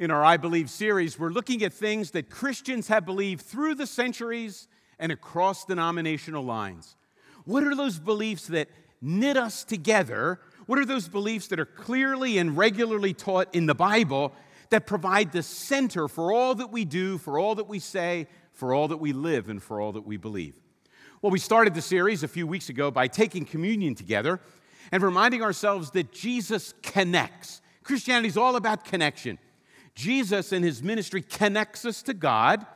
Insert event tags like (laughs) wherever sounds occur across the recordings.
In our I Believe series, we're looking at things that Christians have believed through the centuries and across denominational lines. What are those beliefs that knit us together? What are those beliefs that are clearly and regularly taught in the Bible that provide the center for all that we do, for all that we say, for all that we live, and for all that we believe? Well, we started the series a few weeks ago by taking communion together and reminding ourselves that Jesus connects. Christianity is all about connection. Jesus and his ministry connects us to God,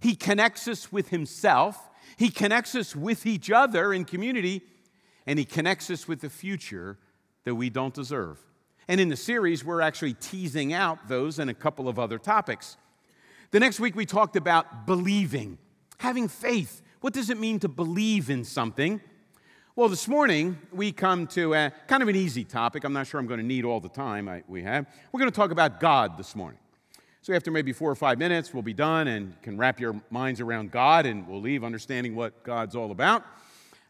he connects us with himself, he connects us with each other in community, and he connects us with the future that we don't deserve. And in the series, we're actually teasing out those and a couple of other topics. The next week, we talked about believing, having faith. What does it mean to believe in something? Well, this morning we come to a, kind of an easy topic. I'm not sure I'm going to need all the time I, we have. We're going to talk about God this morning. So, after maybe four or five minutes, we'll be done and can wrap your minds around God and we'll leave understanding what God's all about.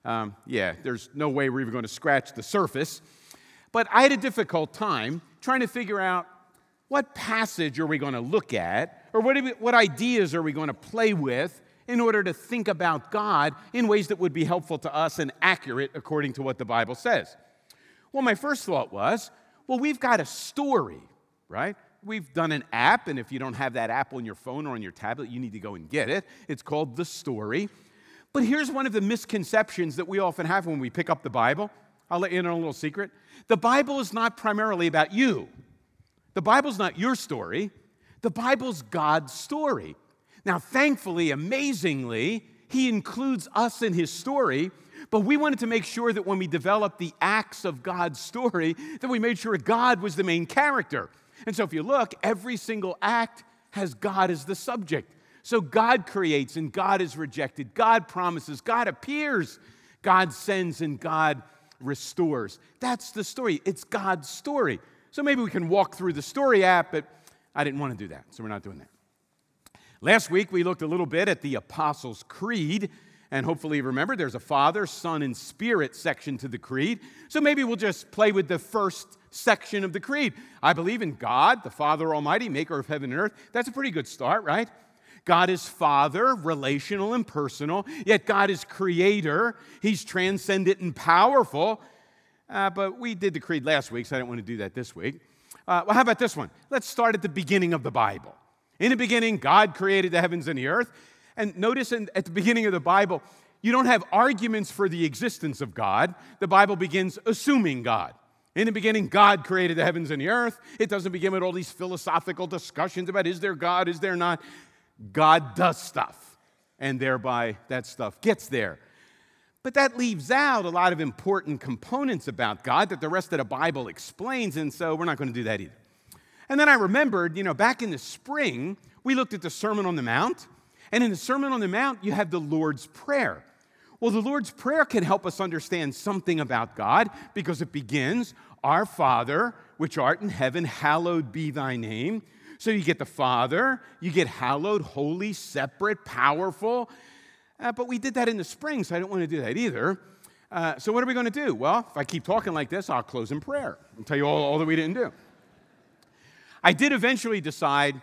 Um, yeah, there's no way we're even going to scratch the surface. But I had a difficult time trying to figure out what passage are we going to look at or what, we, what ideas are we going to play with in order to think about God in ways that would be helpful to us and accurate according to what the Bible says. Well, my first thought was, well, we've got a story, right? We've done an app, and if you don't have that app on your phone or on your tablet, you need to go and get it. It's called The Story. But here's one of the misconceptions that we often have when we pick up the Bible. I'll let you in on a little secret. The Bible is not primarily about you, the Bible's not your story, the Bible's God's story. Now, thankfully, amazingly, he includes us in his story, but we wanted to make sure that when we developed the acts of God's story, that we made sure God was the main character. And so if you look, every single act has God as the subject. So God creates and God is rejected. God promises, God appears, God sends, and God restores. That's the story. It's God's story. So maybe we can walk through the story app, but I didn't want to do that, so we're not doing that. Last week, we looked a little bit at the Apostles' Creed, and hopefully remember there's a Father, Son, and Spirit section to the Creed. So maybe we'll just play with the first section of the Creed. I believe in God, the Father Almighty, maker of heaven and earth. That's a pretty good start, right? God is Father, relational and personal, yet God is Creator. He's transcendent and powerful. Uh, but we did the Creed last week, so I don't want to do that this week. Uh, well, how about this one? Let's start at the beginning of the Bible. In the beginning, God created the heavens and the earth. And notice in, at the beginning of the Bible, you don't have arguments for the existence of God. The Bible begins assuming God. In the beginning, God created the heavens and the earth. It doesn't begin with all these philosophical discussions about is there God, is there not. God does stuff, and thereby that stuff gets there. But that leaves out a lot of important components about God that the rest of the Bible explains, and so we're not going to do that either. And then I remembered, you know, back in the spring, we looked at the Sermon on the Mount. And in the Sermon on the Mount, you have the Lord's Prayer. Well, the Lord's Prayer can help us understand something about God because it begins, Our Father, which art in heaven, hallowed be thy name. So you get the Father, you get hallowed, holy, separate, powerful. Uh, but we did that in the spring, so I don't want to do that either. Uh, so what are we going to do? Well, if I keep talking like this, I'll close in prayer and tell you all, all that we didn't do. I did eventually decide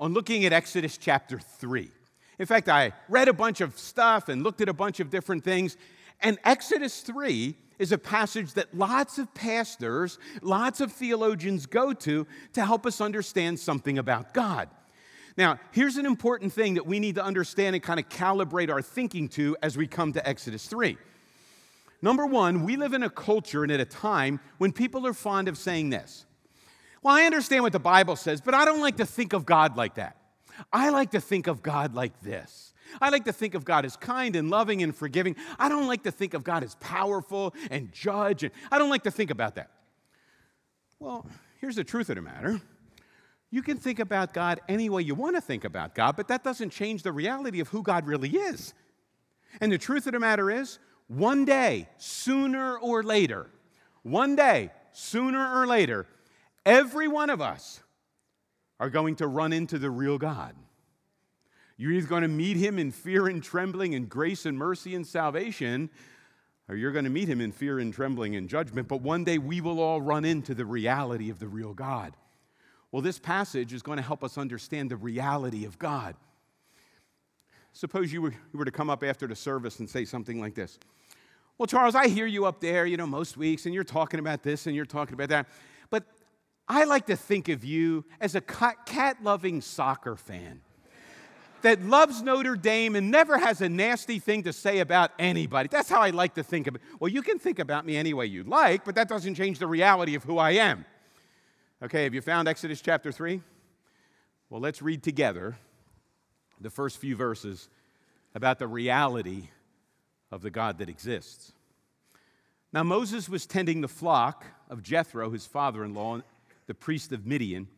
on looking at Exodus chapter 3. In fact, I read a bunch of stuff and looked at a bunch of different things. And Exodus 3 is a passage that lots of pastors, lots of theologians go to to help us understand something about God. Now, here's an important thing that we need to understand and kind of calibrate our thinking to as we come to Exodus 3. Number one, we live in a culture and at a time when people are fond of saying this well, I understand what the Bible says, but I don't like to think of God like that. I like to think of God like this. I like to think of God as kind and loving and forgiving. I don't like to think of God as powerful and judge. I don't like to think about that. Well, here's the truth of the matter. You can think about God any way you want to think about God, but that doesn't change the reality of who God really is. And the truth of the matter is, one day, sooner or later, one day, sooner or later, Every one of us are going to run into the real God. You're either going to meet him in fear and trembling and grace and mercy and salvation, or you're going to meet him in fear and trembling and judgment. But one day we will all run into the reality of the real God. Well, this passage is going to help us understand the reality of God. Suppose you were, to come up after the service and say something like this Well, Charles, I hear you up there, you know, most weeks, and you're talking about this and you're talking about that. But I like to think of you as a cat loving soccer fan that loves Notre Dame and never has a nasty thing to say about anybody. That's how I like to think of it. Well, you can think about me any way you like, but that doesn't change the reality of who I am. Okay, have you found Exodus chapter 3? Well, let's read together the first few verses about the reality of the God that exists. Now, Moses was tending the flock of Jethro, his father in law, the priest of Midian.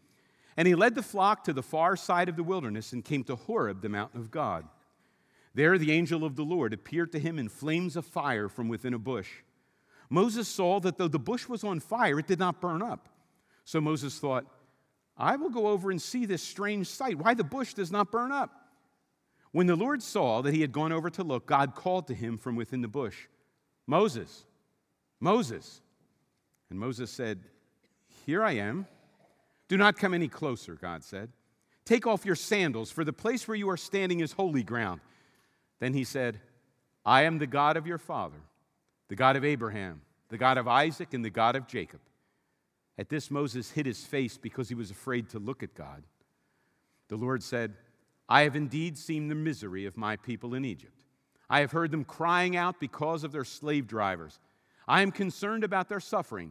And he led the flock to the far side of the wilderness and came to Horeb, the mountain of God. There the angel of the Lord appeared to him in flames of fire from within a bush. Moses saw that though the bush was on fire, it did not burn up. So Moses thought, I will go over and see this strange sight, why the bush does not burn up. When the Lord saw that he had gone over to look, God called to him from within the bush, Moses, Moses. And Moses said, Here I am. Do not come any closer, God said. Take off your sandals, for the place where you are standing is holy ground. Then he said, I am the God of your father, the God of Abraham, the God of Isaac, and the God of Jacob. At this, Moses hid his face because he was afraid to look at God. The Lord said, I have indeed seen the misery of my people in Egypt. I have heard them crying out because of their slave drivers. I am concerned about their suffering.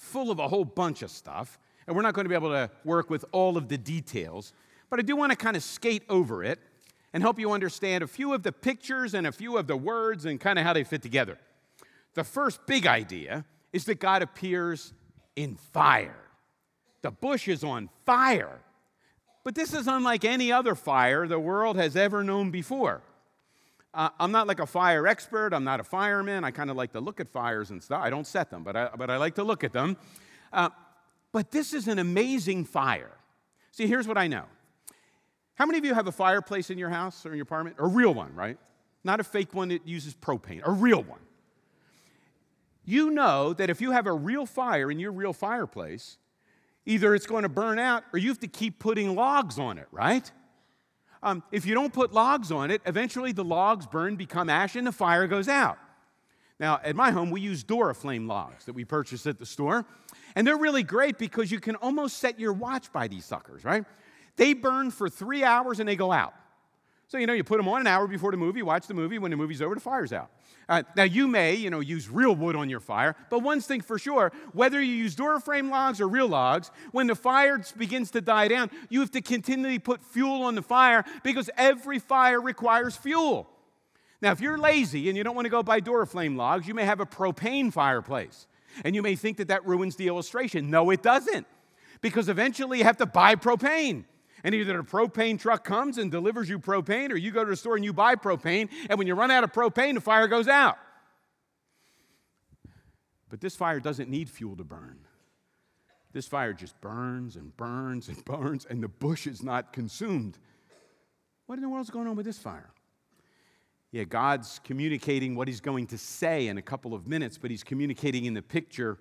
full of a whole bunch of stuff, and we're not going to be able to work with all of the details, but I do want to kind of skate over it and help you understand a few of the pictures and a few of the words and kind of how they fit together. The first big idea is that God appears in fire. The bush is on fire. But this is unlike any other fire the world has ever known before. Uh, I'm not like a fire expert. I'm not a fireman. I kind of like to look at fires and stuff. I don't set them, but I, but I like to look at them. Uh, but this is an amazing fire. See, here's what I know. How many of you have a fireplace in your house or in your apartment? A real one, right? Not a fake one that uses propane, a real one. You know that if you have a real fire in your real fireplace, either it's going to burn out or you have to keep putting logs on it, right? Um, if you don't put logs on it, eventually the logs burn, become ash, and the fire goes out. Now, at my home, we use Duraflame logs that we purchased at the store. And they're really great because you can almost set your watch by these suckers, right? They burn for three hours and they go out. So, you know, you put them on an hour before the movie, watch the movie. When the movie's over, the fire's out. Uh, now, you may, you know, use real wood on your fire, but one thing for sure, whether you use Duraflame logs or real logs, when the fire begins to die down, you have to continually put fuel on the fire because every fire requires fuel. Now, if you're lazy and you don't want to go buy Duraflame logs, you may have a propane fireplace. And you may think that that ruins the illustration. No, it doesn't. Because eventually you have to buy propane. And either a propane truck comes and delivers you propane, or you go to the store and you buy propane, and when you run out of propane, the fire goes out. But this fire doesn't need fuel to burn. This fire just burns and burns and (laughs) burns, and the bush is not consumed. What in the world's going on with this fire? Yeah, God's communicating what He's going to say in a couple of minutes, but He's communicating in the picture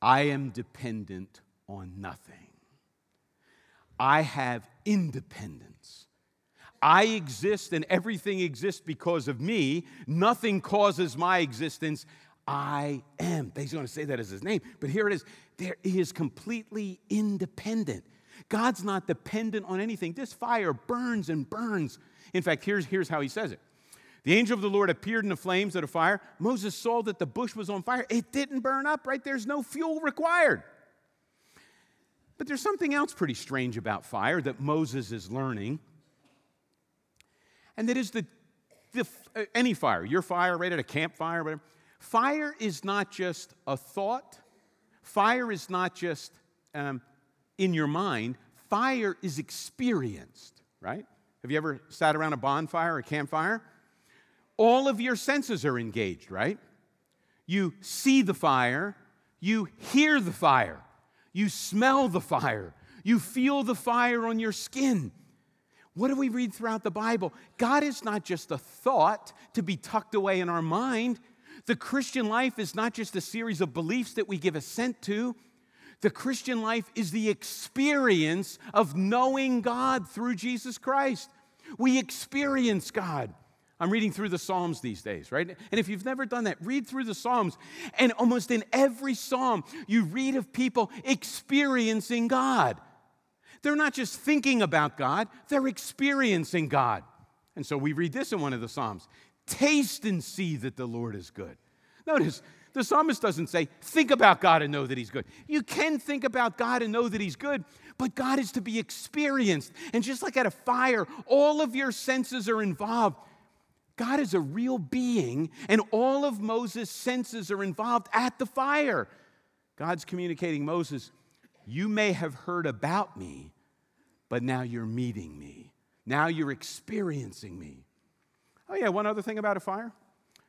I am dependent on nothing. I have independence. I exist and everything exists because of me. Nothing causes my existence. I am. He's going to say that as his name, but here it is. There he is completely independent. God's not dependent on anything. This fire burns and burns. In fact, here's, here's how he says it. The angel of the Lord appeared in the flames of a fire. Moses saw that the bush was on fire. It didn't burn up, right? There's no fuel required. But there's something else pretty strange about fire that Moses is learning. And that is the, the uh, any fire, your fire, right at a campfire, whatever. Fire is not just a thought. Fire is not just um, in your mind, fire is experienced, right? Have you ever sat around a bonfire or a campfire? All of your senses are engaged, right? You see the fire, you hear the fire, you smell the fire, you feel the fire on your skin. What do we read throughout the Bible? God is not just a thought to be tucked away in our mind. The Christian life is not just a series of beliefs that we give assent to. The Christian life is the experience of knowing God through Jesus Christ. We experience God. I'm reading through the Psalms these days, right? And if you've never done that, read through the Psalms. And almost in every psalm, you read of people experiencing God. They're not just thinking about God, they're experiencing God. And so we read this in one of the Psalms Taste and see that the Lord is good. Notice, the psalmist doesn't say, think about God and know that He's good. You can think about God and know that He's good, but God is to be experienced. And just like at a fire, all of your senses are involved. God is a real being, and all of Moses' senses are involved at the fire. God's communicating Moses, You may have heard about me, but now you're meeting me. Now you're experiencing me. Oh, yeah, one other thing about a fire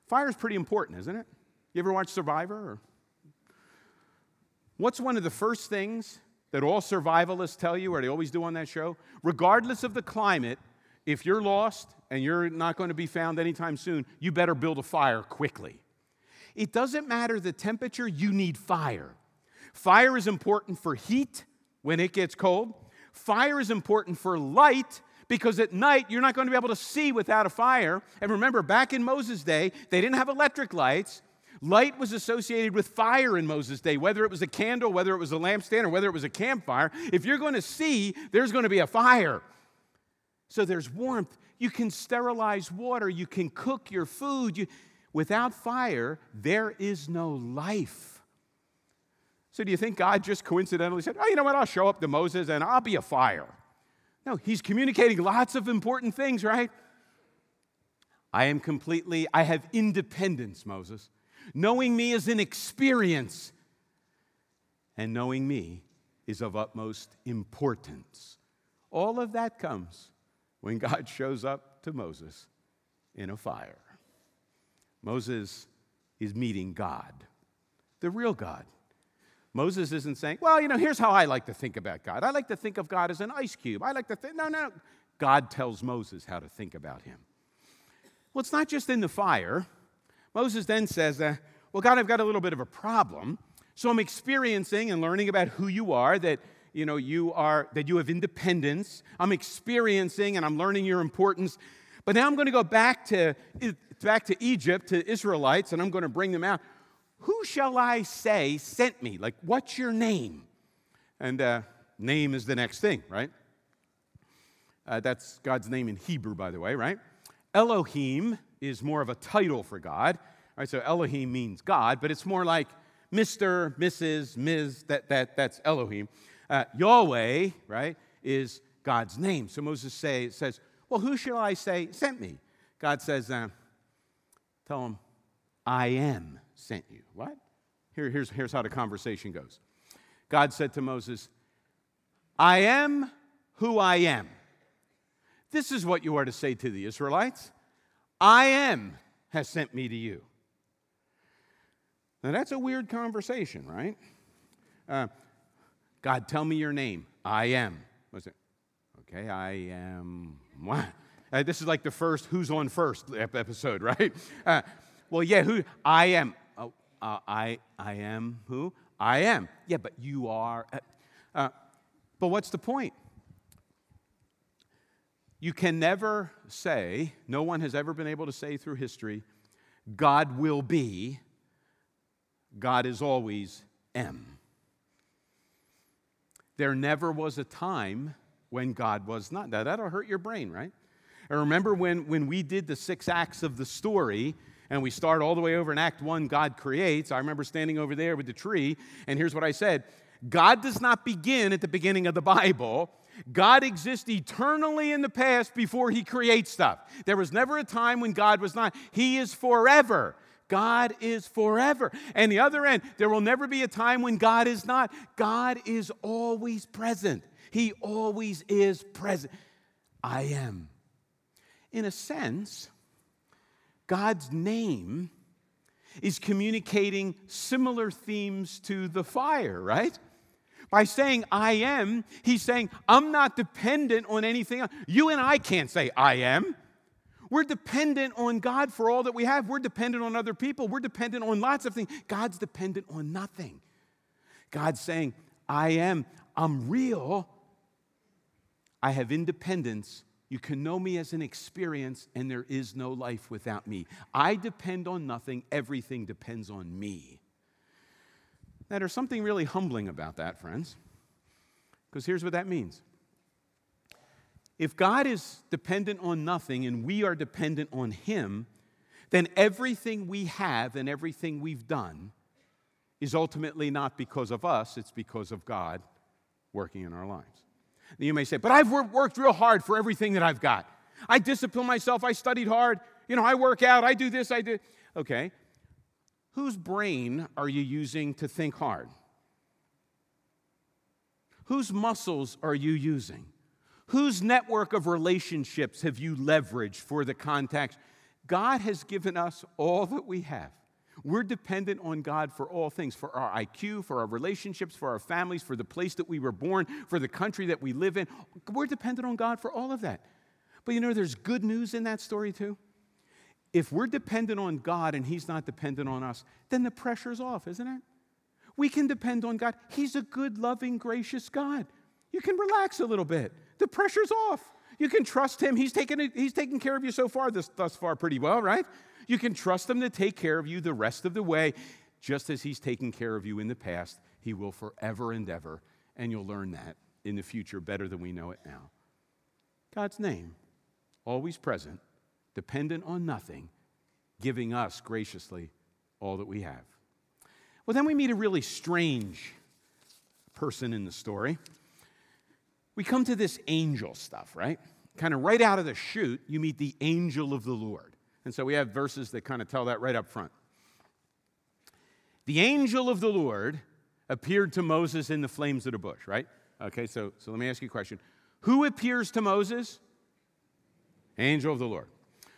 fire is pretty important, isn't it? You ever watch Survivor? Or... What's one of the first things that all survivalists tell you, or they always do on that show? Regardless of the climate, if you're lost and you're not going to be found anytime soon, you better build a fire quickly. It doesn't matter the temperature, you need fire. Fire is important for heat when it gets cold. Fire is important for light because at night you're not going to be able to see without a fire. And remember, back in Moses' day, they didn't have electric lights. Light was associated with fire in Moses' day, whether it was a candle, whether it was a lampstand, or whether it was a campfire. If you're going to see, there's going to be a fire. So there's warmth. You can sterilize water. You can cook your food. You, without fire, there is no life. So do you think God just coincidentally said, oh, you know what? I'll show up to Moses and I'll be a fire? No, he's communicating lots of important things, right? I am completely, I have independence, Moses. Knowing me is an experience, and knowing me is of utmost importance. All of that comes when God shows up to Moses in a fire. Moses is meeting God, the real God. Moses isn't saying, well, you know, here's how I like to think about God. I like to think of God as an ice cube. I like to think, no, no. God tells Moses how to think about him. Well, it's not just in the fire. Moses then says, uh, well, God, I've got a little bit of a problem. So I'm experiencing and learning about who you are, that you know, you are, that you have independence. I'm experiencing and I'm learning your importance. But now I'm going to go back to, back to Egypt, to Israelites, and I'm going to bring them out. Who shall I say sent me? Like, what's your name? And uh, name is the next thing, right? Uh, that's God's name in Hebrew, by the way, right? Elohim is more of a title for God. Right, so Elohim means God, but it's more like Mr., Mrs., Ms., that, that, that's Elohim. Uh, Yahweh, right, is God's name. So Moses say, says, Well, who shall I say sent me? God says, uh, Tell him, I am sent you. What? Here, here's, here's how the conversation goes God said to Moses, I am who I am. This is what you are to say to the Israelites I am has sent me to you. Now, that's a weird conversation, right? Uh, God, tell me your name. I am. It? Okay, I am (laughs) what? Uh, this is like the first who's on first episode, (laughs) right? Uh, well, yeah, who? I am. Oh, uh, I, I am who? I am. Yeah, but you are. Uh, uh, but what's the point? You can never say, no one has ever been able to say through history, God will be. God is always M. There never was a time when God was not. Now, that'll hurt your brain, right? I remember when, when we did the six acts of the story, and we start all the way over in Act 1, God creates. I remember standing over there with the tree, and here's what I said God does not begin at the beginning of the Bible. God exists eternally in the past before he creates stuff. There was never a time when God was not. He is forever. God is forever. And the other end, there will never be a time when God is not. God is always present. He always is present. I am. In a sense, God's name is communicating similar themes to the fire, right? By saying I am, he's saying I'm not dependent on anything. You and I can't say I am. We're dependent on God for all that we have. We're dependent on other people. We're dependent on lots of things. God's dependent on nothing. God's saying, I am, I'm real. I have independence. You can know me as an experience, and there is no life without me. I depend on nothing, everything depends on me. Now, there's something really humbling about that, friends, because here's what that means if God is dependent on nothing and we are dependent on Him, then everything we have and everything we've done is ultimately not because of us, it's because of God working in our lives. Now you may say, but I've worked real hard for everything that I've got. I discipline myself, I studied hard, you know, I work out, I do this, I do. Okay. Whose brain are you using to think hard? Whose muscles are you using? Whose network of relationships have you leveraged for the context? God has given us all that we have. We're dependent on God for all things for our IQ, for our relationships, for our families, for the place that we were born, for the country that we live in. We're dependent on God for all of that. But you know, there's good news in that story too. If we're dependent on God and He's not dependent on us, then the pressure's off, isn't it? We can depend on God. He's a good, loving, gracious God. You can relax a little bit the pressure's off. You can trust him. He's taken, he's taken care of you so far, this, thus far, pretty well, right? You can trust him to take care of you the rest of the way, just as he's taken care of you in the past. He will forever and ever, and you'll learn that in the future better than we know it now. God's name, always present, dependent on nothing, giving us graciously all that we have. Well, then we meet a really strange person in the story we come to this angel stuff, right? Kind of right out of the chute, you meet the angel of the Lord. And so we have verses that kind of tell that right up front. The angel of the Lord appeared to Moses in the flames of the bush, right? Okay, so, so let me ask you a question. Who appears to Moses? Angel of the Lord.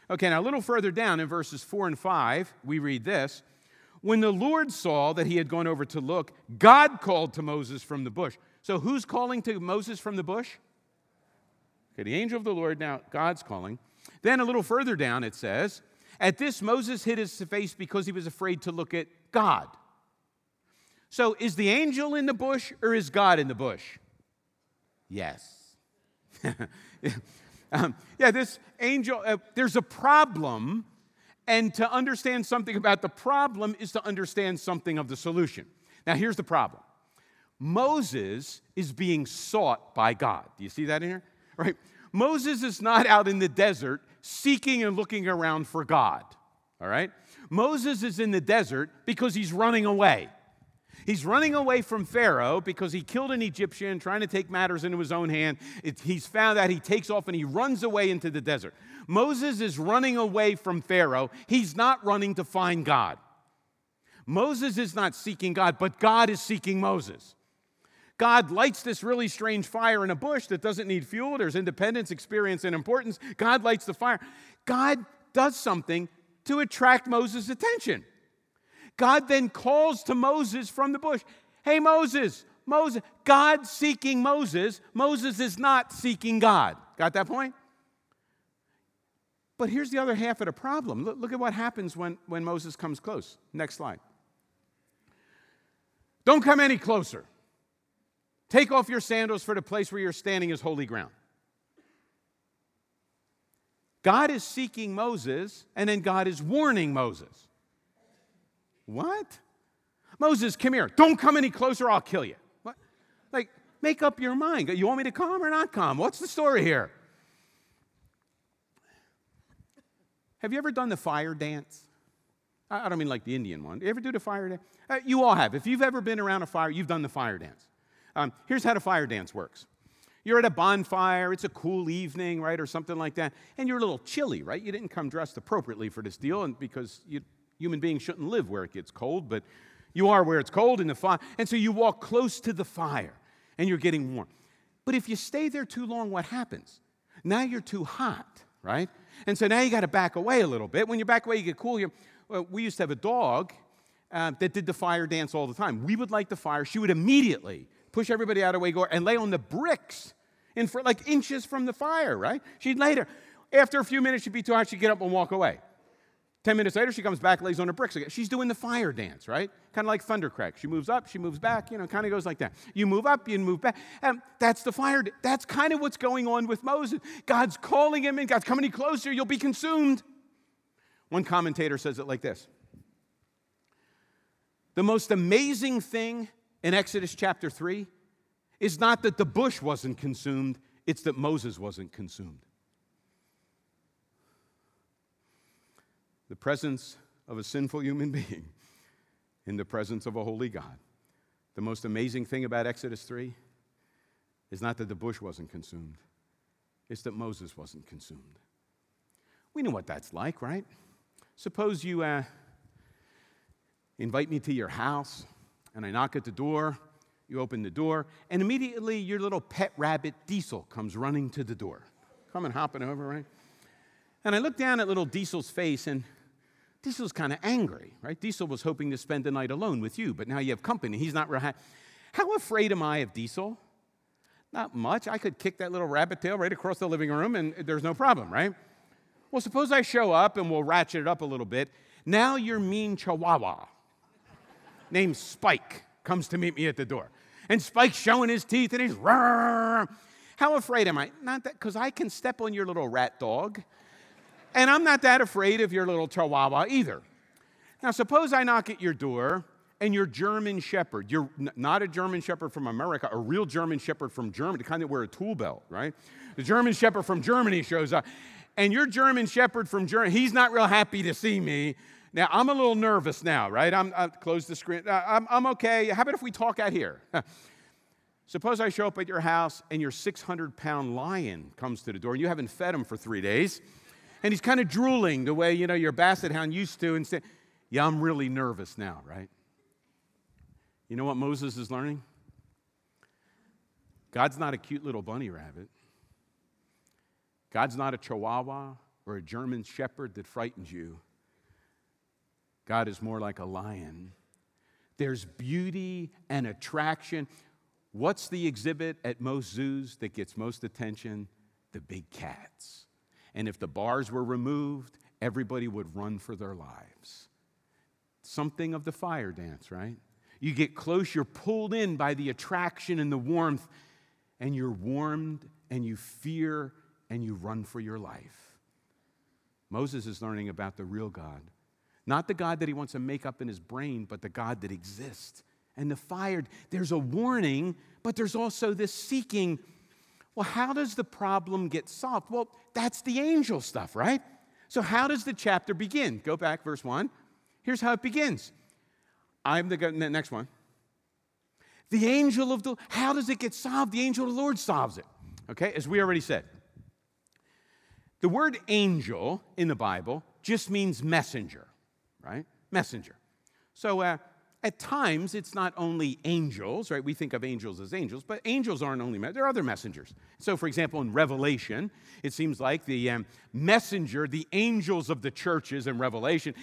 Okay, now a little further down in verses 4 and 5, we read this. When the Lord saw that he had gone over to look, God called to Moses from the bush. So who's calling to Moses from the bush? Okay, the angel of the Lord, now God's calling. Then a little further down it says, At this Moses hid his face because he was afraid to look at God. So is the angel in the bush or is God in the bush? Yes. (laughs) um, yeah, this angel, uh, there's a problem, and to understand something about the problem is to understand something of the solution. Now, here's the problem Moses is being sought by God. Do you see that in here? Right? Moses is not out in the desert seeking and looking around for God. All right? Moses is in the desert because he's running away. He's running away from Pharaoh because he killed an Egyptian trying to take matters into his own hand. It, he's found out he takes off and he runs away into the desert. Moses is running away from Pharaoh. He's not running to find God. Moses is not seeking God, but God is seeking Moses. God lights this really strange fire in a bush that doesn't need fuel. There's independence, experience, and importance. God lights the fire. God does something to attract Moses' attention. God then calls to Moses from the bush Hey, Moses, Moses, God seeking Moses. Moses is not seeking God. Got that point? But here's the other half of the problem. Look, look, at what happens when, when Moses comes close. Next slide. Don't come any closer. Take off your sandals, for the place where you're standing is holy ground. God is seeking Moses, and then God is warning Moses. What? Moses, come here. Don't come any closer, I'll kill you. What? Like, make up your mind. You want me to come or not come? What's the story here? Have you ever done the fire dance? I don't mean like the Indian one. You ever do the fire dance? Uh, you all have. If you've ever been around a fire, you've done the fire dance. Um, here's how the fire dance works. You're at a bonfire, it's a cool evening, right, or something like that, and you're a little chilly, right? You didn't come dressed appropriately for this deal and because you Human beings shouldn't live where it gets cold, but you are where it's cold in the fire. And so you walk close to the fire and you're getting warm. But if you stay there too long, what happens? Now you're too hot, right? And so now you got to back away a little bit. When you back away, you get cool. Well, we used to have a dog uh, that did the fire dance all the time. We would light the fire. She would immediately push everybody out of the way, go and lay on the bricks in front, like inches from the fire, right? She'd lay there. After a few minutes, she'd be too hot. She'd get up and walk away. Ten minutes later, she comes back, lays on her bricks again. She's doing the fire dance, right? Kind of like Thundercrack. She moves up, she moves back, you know, kind of goes like that. You move up, you move back. And that's the fire. That's kind of what's going on with Moses. God's calling him and God's coming any closer, you'll be consumed. One commentator says it like this The most amazing thing in Exodus chapter 3 is not that the bush wasn't consumed, it's that Moses wasn't consumed. The presence of a sinful human (laughs) being in the presence of a holy God. The most amazing thing about Exodus 3 is not that the bush wasn't consumed, it's that Moses wasn't consumed. We know what that's like, right? Suppose you uh, invite me to your house and I knock at the door. You open the door, and immediately your little pet rabbit Diesel comes running to the door, coming hopping over, right? And I look down at little Diesel's face, and Diesel's kind of angry, right? Diesel was hoping to spend the night alone with you, but now you have company. He's not real happy. How afraid am I of Diesel? Not much. I could kick that little rabbit tail right across the living room, and there's no problem, right? Well, suppose I show up and we'll ratchet it up a little bit. Now you're mean chihuahua named Spike comes to meet me at the door. And Spike's showing his teeth and he's, Rawr. how afraid am I? Not that, because I can step on your little rat dog. And I'm not that afraid of your little chihuahua either. Now, suppose I knock at your door and your German shepherd, you're not a German shepherd from America, a real German shepherd from Germany, kind that wear a tool belt, right? The German shepherd from Germany shows up. And your German shepherd from Germany, he's not real happy to see me. Now, I'm a little nervous now, right? I'm, I close the screen. I'm, I'm okay. How about if we talk out here? (laughs) Suppose I show up at your house and your 600 pound lion comes to the door and you haven't fed him for three days and he's kind of drooling the way, you know, your basset hound used to, and say, Yeah, I'm really nervous now, right? You know what Moses is learning? God's not a cute little bunny rabbit. God's not a chihuahua or a German shepherd that frightens you. God is more like a lion. There's beauty and attraction. What's the exhibit at most zoos that gets most attention? The big cats. And if the bars were removed, everybody would run for their lives. Something of the fire dance, right? You get close, you're pulled in by the attraction and the warmth, and you're warmed and you fear and you run for your life. Moses is learning about the real God. Not the God that he wants to make up in his brain, but the God that exists. And the fire, there's a warning, but there's also this seeking well, how does the problem get solved? Well, that's the angel stuff, right? So, how does the chapter begin? Go back, verse 1. Here's how it begins. I'm the next one. The angel of the how does it get solved? The angel of the Lord solves it. Okay, as we already said. The word angel in the Bible just means messenger, right? Messenger. So uh, at times, it's not only angels, right? We think of angels as angels, but angels aren't only, there are other messengers. So, for example, in Revelation, it seems like the um, messenger, the angels of the churches in Revelation,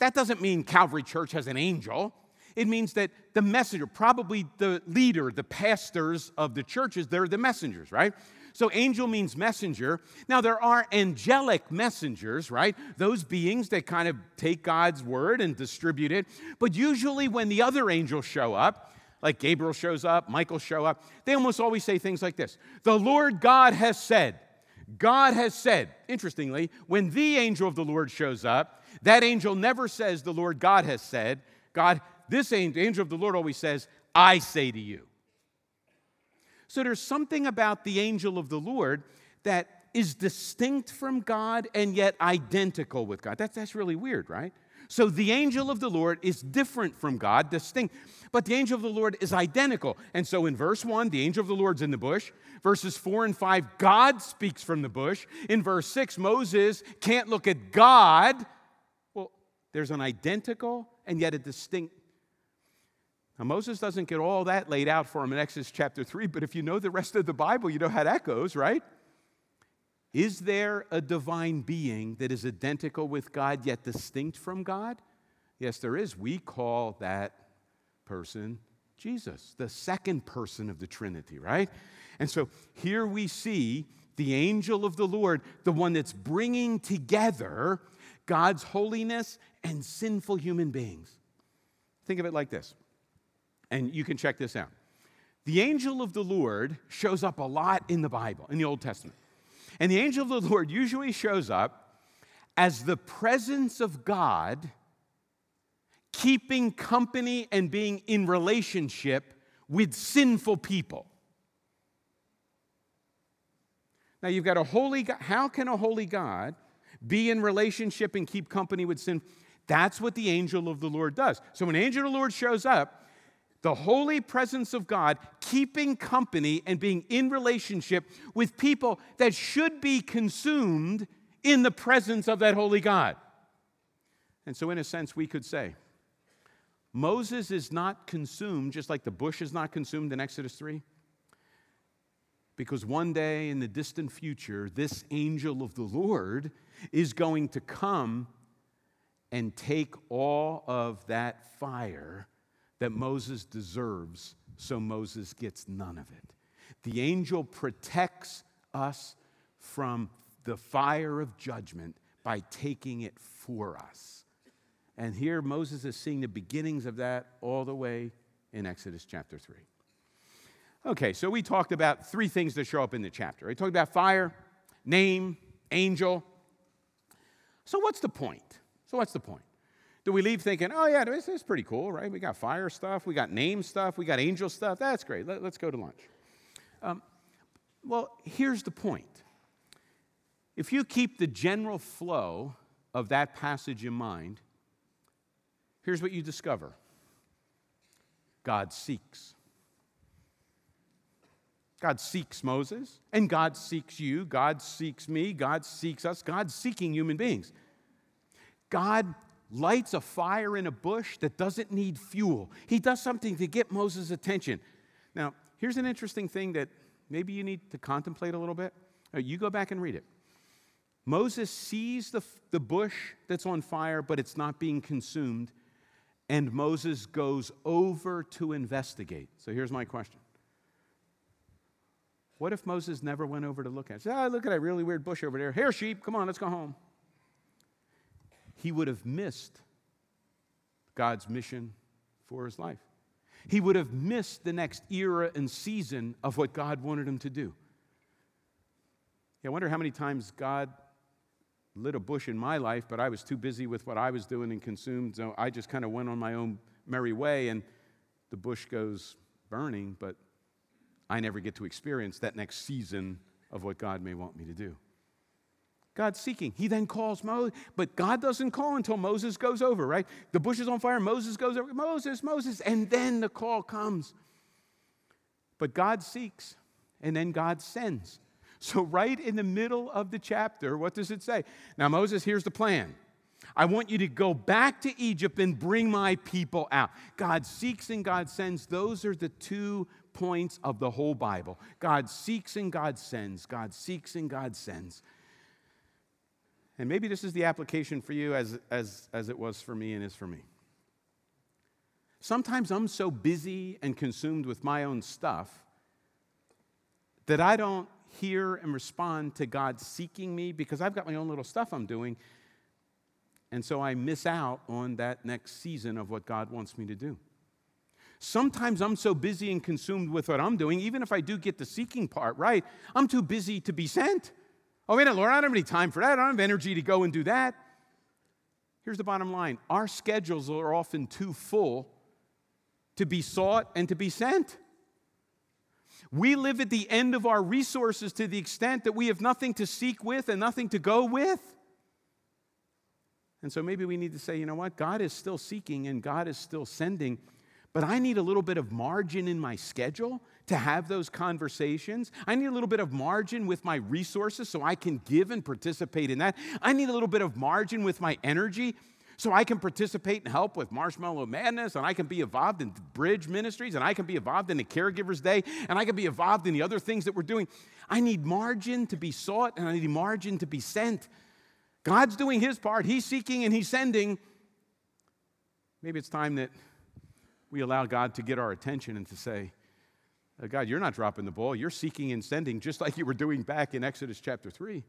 that doesn't mean Calvary Church has an angel. It means that the messenger, probably the leader, the pastors of the churches, they're the messengers, right? So angel means messenger. Now, there are angelic messengers, right? Those beings that kind of take God's word and distribute it. But usually, when the other angels show up, like Gabriel shows up, Michael show up, they almost always say things like this The Lord God has said, God has said. Interestingly, when the angel of the Lord shows up, that angel never says, The Lord God has said. God, this angel, angel of the Lord always says, I say to you. So there's something about the angel of the Lord that is distinct from God and yet identical with God. That's, that's really weird, right? So the angel of the Lord is different from God, distinct, but the angel of the Lord is identical. And so in verse 1, the angel of the Lord's in the bush. Verses 4 and 5, God speaks from the bush. In verse 6, Moses can't look at God. Well, there's an identical and yet a distinct. Now, Moses doesn't get all that laid out for him in Exodus chapter 3, but if you know the rest of the Bible, you know how that goes, right? Is there a divine being that is identical with God yet distinct from God? Yes, there is. We call that person Jesus, the second person of the Trinity, right? And so here we see the angel of the Lord, the one that's bringing together God's holiness and sinful human beings. Think of it like this, and you can check this out. The angel of the Lord shows up a lot in the Bible, in the Old Testament. And the angel of the Lord usually shows up as the presence of God keeping company and being in relationship with sinful people. Now you've got a holy God. How can a holy God be in relationship and keep company with sin? That's what the angel of the Lord does. So when angel of the Lord shows up, the holy presence of God keeping company and being in relationship with people that should be consumed in the presence of that holy God. And so, in a sense, we could say, Moses is not consumed, just like the bush is not consumed in Exodus 3. Because one day in the distant future, this angel of the Lord is going to come and take all of that fire that Moses deserves, so Moses gets none of it. The angel protects us from the fire of judgment by taking it for us. And here Moses is seeing the beginnings of that all the way in Exodus chapter 3. Okay, so we talked about three things that show up in the chapter. We talked about fire, name, angel. So what's the point? So what's the point? Do we leave thinking, oh, yeah, this is pretty cool, right? We got fire stuff, we got name stuff, we got angel stuff. That's great. Let, us go to lunch. Um, well, here's the point. If you keep the general flow of that passage in mind, here's what you discover God seeks. God seeks Moses, and God seeks you. God seeks me. God seeks us. God's seeking human beings. God lights a fire in a bush that doesn't need fuel. He does something to get Moses' attention. Now, here's an interesting thing that maybe you need to contemplate a little bit. Uh, you go back and read it. Moses sees the, the bush that's on fire, but it's not being consumed and Moses goes over to investigate. So here's my question What if Moses never went over to look at it? Say, oh, look at that really weird bush over there. Here, sheep, come on, let's go home. He would have missed God's mission for his life. He would have missed the next era and season of what God wanted him to do. Yeah, I wonder how many times God lit a bush in my life, but I was too busy with what I was doing and consumed. So I just kind of went on my own merry way, and the bush goes burning, but I never get to experience that next season of what God may want me to do. God's seeking. He then calls Moses, but God doesn't call until Moses goes over, right? The bush is on fire, Moses goes over, Moses, Moses, and then the call comes. But God seeks, and then God sends. So, right in the middle of the chapter, what does it say? Now, Moses, here's the plan. I want you to go back to Egypt and bring my people out. God seeks and God sends. Those are the two points of the whole Bible. God seeks and God sends. God seeks and God sends. And maybe this is the application for you as, as, as it was for me and is for me. Sometimes I'm so busy and consumed with my own stuff that I don't hear and respond to God seeking me because I've got my own little stuff I'm doing. And so I miss out on that next season of what God wants me to do. Sometimes I'm so busy and consumed with what I'm doing, even if I do get the seeking part right, I'm too busy to be sent. Oh, minute, Lord, I don't have any time for that. I don't have energy to go and do that. Here's the bottom line our schedules are often too full to be sought and to be sent. We live at the end of our resources to the extent that we have nothing to seek with and nothing to go with. And so maybe we need to say, you know what? God is still seeking and God is still sending, but I need a little bit of margin in my schedule to have those conversations. I need a little bit of margin with my resources so I can give and participate in that. I need a little bit of margin with my energy So I can participate and help with Marshmallow Madness, and I can be involved in bridge ministries, and I can be involved in the Caregivers Day, and I can be involved in the other things that we're doing. I need margin to be sought, and I need margin to be sent. God's doing his part, he's seeking and he's sending. Maybe it's time that we allow God to get our attention and to say, God, you're not dropping the ball. You're seeking and sending just like you were doing back in Exodus chapter 3.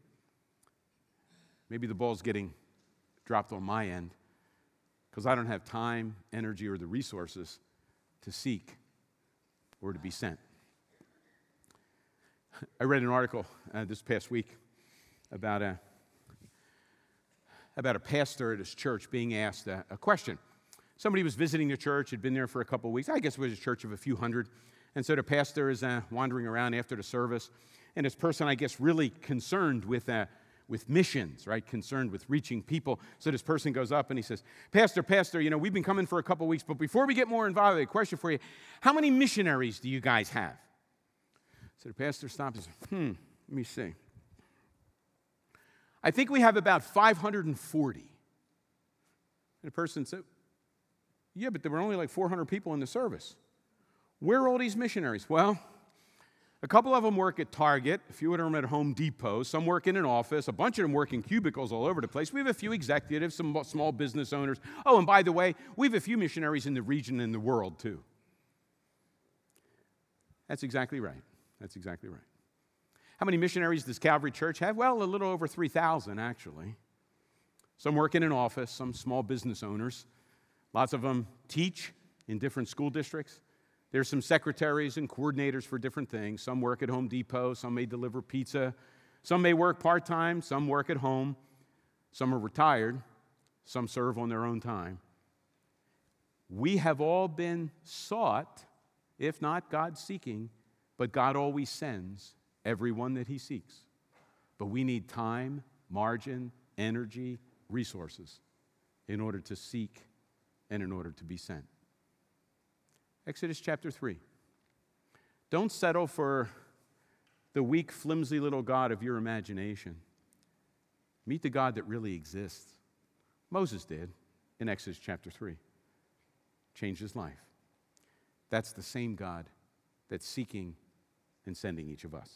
Maybe the ball's getting dropped on my end because I don't have time, energy, or the resources to seek or to be sent. (laughs) I read an article uh, this past week about a, about a pastor at his church being asked a, a question. Somebody was visiting the church, had been there for a couple of weeks. I guess it was a church of a few hundred. And so the pastor is uh, wandering around after the service, and this person, I guess, really concerned with, uh, with missions, right? Concerned with reaching people. So this person goes up and he says, Pastor, Pastor, you know, we've been coming for a couple weeks, but before we get more involved, I have a question for you. How many missionaries do you guys have? So the pastor stops and says, Hmm, let me see. I think we have about 540. And the person said, Yeah, but there were only like 400 people in the service. Where are all these missionaries? Well, a couple of them work at Target, a few of them at Home Depot, some work in an office, a bunch of them work in cubicles all over the place. We have a few executives, some small business owners. Oh, and by the way, we have a few missionaries in the region and the world too. That's exactly right. That's exactly right. How many missionaries does Calvary Church have? Well, a little over 3,000 actually. Some work in an office, some small business owners. Lots of them teach in different school districts. There's some secretaries and coordinators for different things. Some work at Home Depot, some may deliver pizza, some may work part time, some work at home, some are retired, some serve on their own time. We have all been sought, if not God seeking, but God always sends everyone that He seeks. But we need time, margin, energy, resources in order to seek and in order to be sent. Exodus chapter 3. Don't settle for the weak, flimsy little God of your imagination. Meet the God that really exists. Moses did in Exodus chapter 3. Changed his life. That's the same God that's seeking and sending each of us.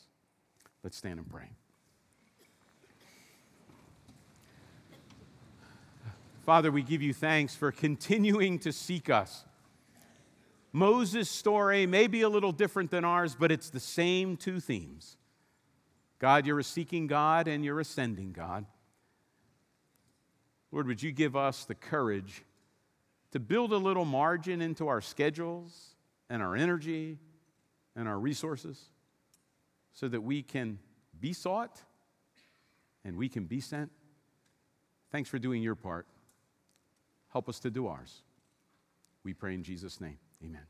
Let's stand and pray. Father, we give you thanks for continuing to seek us Moses' story may be a little different than ours, but it's the same two themes God, you're a seeking God and you're a sending God. Lord, would you give us the courage to build a little margin into our schedules and our energy and our resources so that we can be sought and we can be sent? Thanks for doing your part. Help us to do ours. We pray in Jesus' name. Amen.